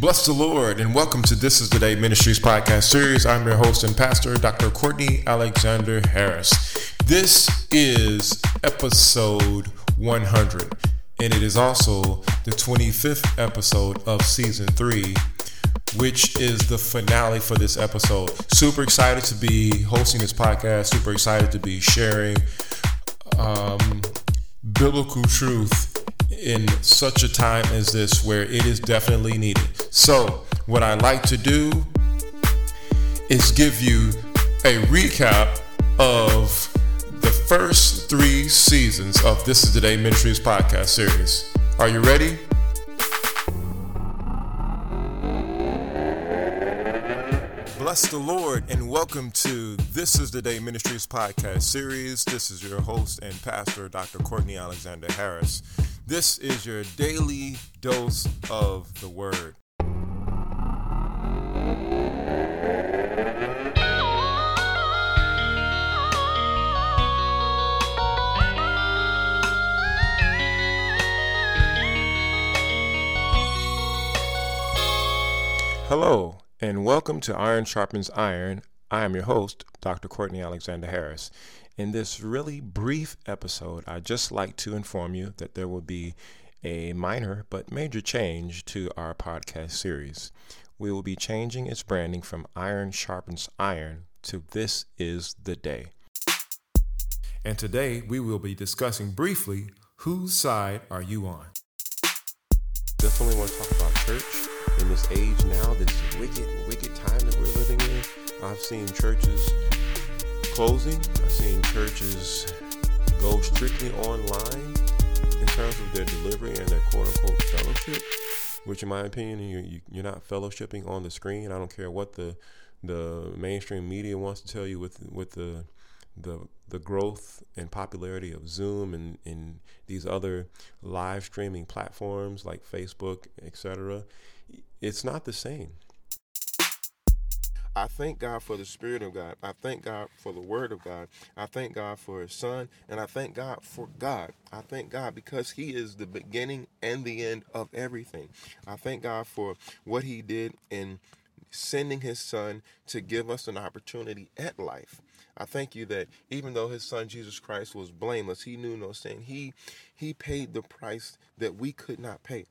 Bless the Lord and welcome to This is the Day Ministries podcast series. I'm your host and pastor, Dr. Courtney Alexander Harris. This is episode 100, and it is also the 25th episode of season three, which is the finale for this episode. Super excited to be hosting this podcast, super excited to be sharing um, biblical truth in such a time as this where it is definitely needed. So, what I like to do is give you a recap of the first three seasons of This is the Day Ministries podcast series. Are you ready? Bless the Lord and welcome to This is the Day Ministries podcast series. This is your host and pastor, Dr. Courtney Alexander Harris. This is your daily dose of the Word. Hello, and welcome to Iron Sharpens Iron. I am your host, Dr. Courtney Alexander Harris. In this really brief episode, I'd just like to inform you that there will be a minor but major change to our podcast series. We will be changing its branding from Iron Sharpens Iron to This is the Day. And today we will be discussing briefly whose side are you on? Definitely want to talk about church in this age now, this wicked, wicked time that we're living in. I've seen churches closing. I've seen churches go strictly online in terms of their delivery and their quote unquote fellowship, which, in my opinion, you, you, are not fellowshipping on the screen. I don't care what the the mainstream media wants to tell you with with the the the growth and popularity of Zoom and, and these other live streaming platforms like Facebook, etc. It's not the same. I thank God for the Spirit of God. I thank God for the Word of God. I thank God for His Son. And I thank God for God. I thank God because He is the beginning and the end of everything. I thank God for what He did in sending His Son to give us an opportunity at life. I thank you that even though His Son Jesus Christ was blameless, He knew no sin. He He paid the price that we could not pay.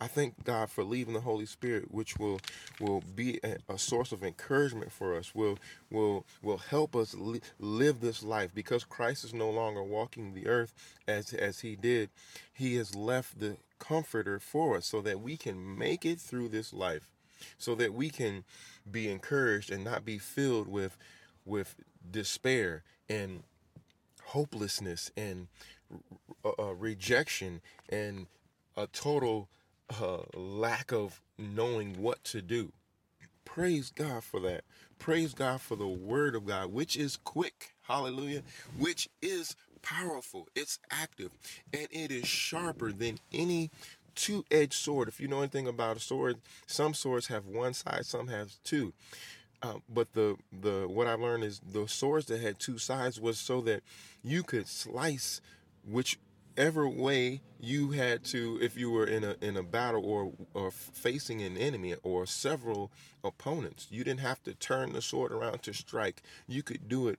I thank God for leaving the Holy Spirit, which will will be a, a source of encouragement for us, will will will help us li- live this life because Christ is no longer walking the earth as as he did. He has left the comforter for us so that we can make it through this life, so that we can be encouraged and not be filled with with despair and hopelessness and uh, rejection and a total uh, lack of knowing what to do. Praise God for that. Praise God for the word of God, which is quick. Hallelujah. Which is powerful. It's active and it is sharper than any two-edged sword. If you know anything about a sword, some swords have one side, some have two. Uh, but the the what I learned is the swords that had two sides was so that you could slice which whichever way you had to if you were in a in a battle or or facing an enemy or several opponents you didn't have to turn the sword around to strike. You could do it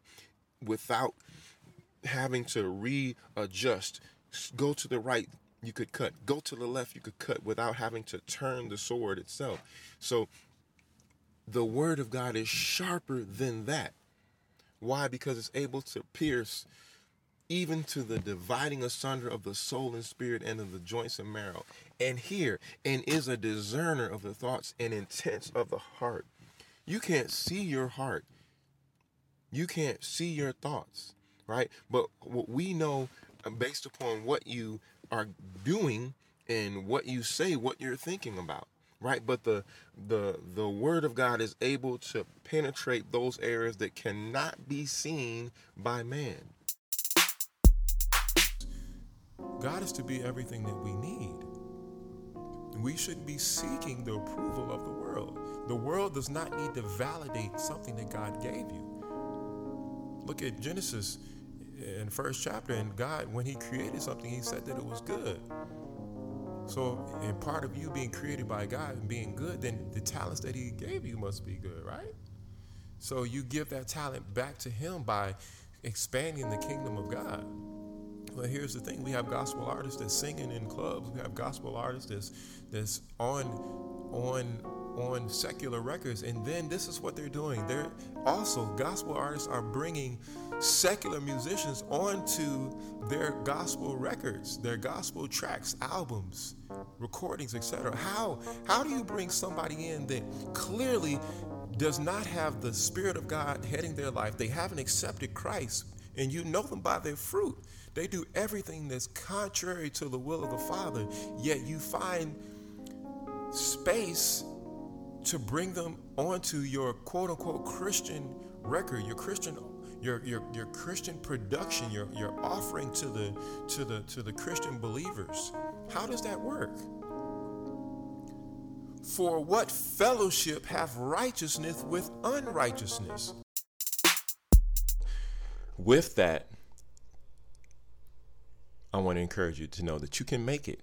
without having to readjust. Go to the right you could cut. Go to the left you could cut without having to turn the sword itself. So the word of god is sharper than that. Why? Because it's able to pierce even to the dividing asunder of the soul and spirit and of the joints and marrow, and here and is a discerner of the thoughts and intents of the heart. You can't see your heart. You can't see your thoughts, right? But what we know uh, based upon what you are doing and what you say, what you're thinking about right but the the the word of god is able to penetrate those areas that cannot be seen by man god is to be everything that we need we shouldn't be seeking the approval of the world the world does not need to validate something that god gave you look at genesis in first chapter and god when he created something he said that it was good so, in part of you being created by God and being good, then the talents that He gave you must be good, right? So, you give that talent back to Him by expanding the kingdom of God. Well, here's the thing: we have gospel artists that's singing in clubs. We have gospel artists that's that's on on on secular records, and then this is what they're doing. They're also gospel artists are bringing secular musicians onto their gospel records, their gospel tracks, albums, recordings, etc. How how do you bring somebody in that clearly does not have the spirit of God heading their life? They haven't accepted Christ, and you know them by their fruit. They do everything that's contrary to the will of the Father, yet you find space to bring them onto your quote unquote Christian record, your Christian your your your Christian production, your your offering to the to the to the Christian believers. How does that work? For what fellowship have righteousness with unrighteousness? With that, I want to encourage you to know that you can make it.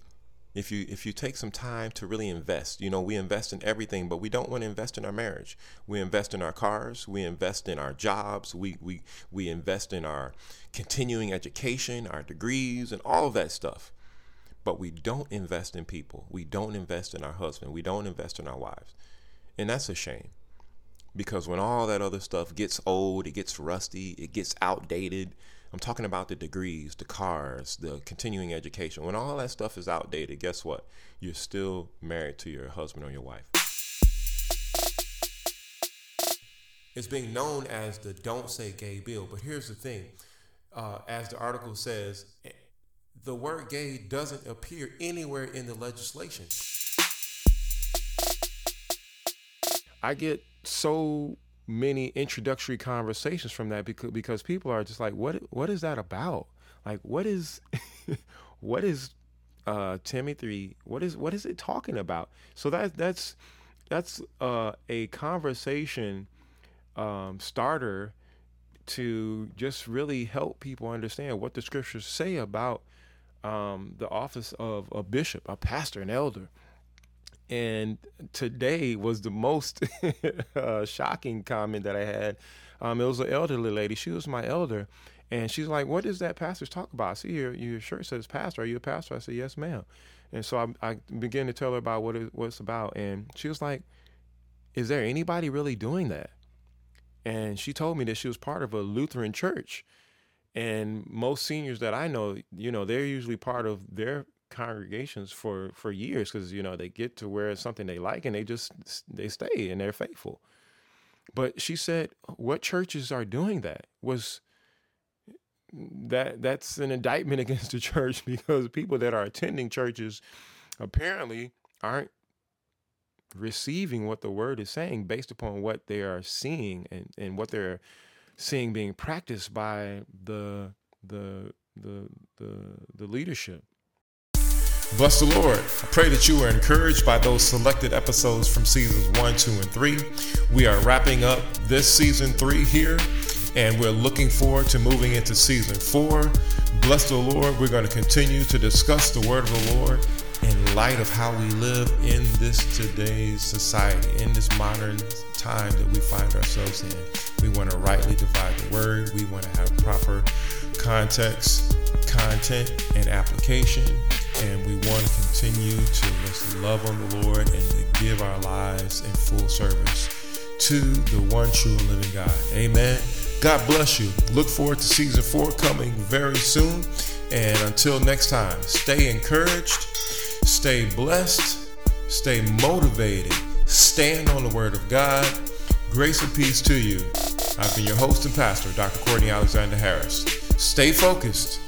If you if you take some time to really invest you know we invest in everything but we don't want to invest in our marriage. We invest in our cars we invest in our jobs we we we invest in our continuing education our degrees and all of that stuff. But we don't invest in people. We don't invest in our husband. We don't invest in our wives. And that's a shame because when all that other stuff gets old it gets rusty it gets outdated I'm talking about the degrees, the cars, the continuing education. When all that stuff is outdated, guess what? You're still married to your husband or your wife. It's being known as the Don't Say Gay bill. But here's the thing uh, as the article says, the word gay doesn't appear anywhere in the legislation. I get so many introductory conversations from that because because people are just like what what is that about? Like what is what is uh timothy what is what is it talking about? So that that's that's uh a conversation um starter to just really help people understand what the scriptures say about um the office of a bishop a pastor an elder and today was the most uh, shocking comment that I had. Um, it was an elderly lady. She was my elder. And she's like, What does that pastor talk about? I see your, your shirt says pastor. Are you a pastor? I said, Yes, ma'am. And so I, I began to tell her about what, it, what it's about. And she was like, Is there anybody really doing that? And she told me that she was part of a Lutheran church. And most seniors that I know, you know, they're usually part of their congregations for for years because you know they get to where it's something they like and they just they stay and they're faithful. But she said what churches are doing that? was that that's an indictment against the church because people that are attending churches apparently aren't receiving what the word is saying based upon what they are seeing and, and what they're seeing being practiced by the the the the the leadership Bless the Lord. I pray that you are encouraged by those selected episodes from seasons one, two, and three. We are wrapping up this season three here, and we're looking forward to moving into season four. Bless the Lord. We're going to continue to discuss the word of the Lord in light of how we live in this today's society, in this modern time that we find ourselves in. We want to rightly divide the word, we want to have proper context, content, and application and we want to continue to just love on the Lord and to give our lives in full service to the one true and living God. Amen. God bless you. Look forward to season four coming very soon. And until next time, stay encouraged, stay blessed, stay motivated, stand on the word of God. Grace and peace to you. I've been your host and pastor, Dr. Courtney Alexander Harris. Stay focused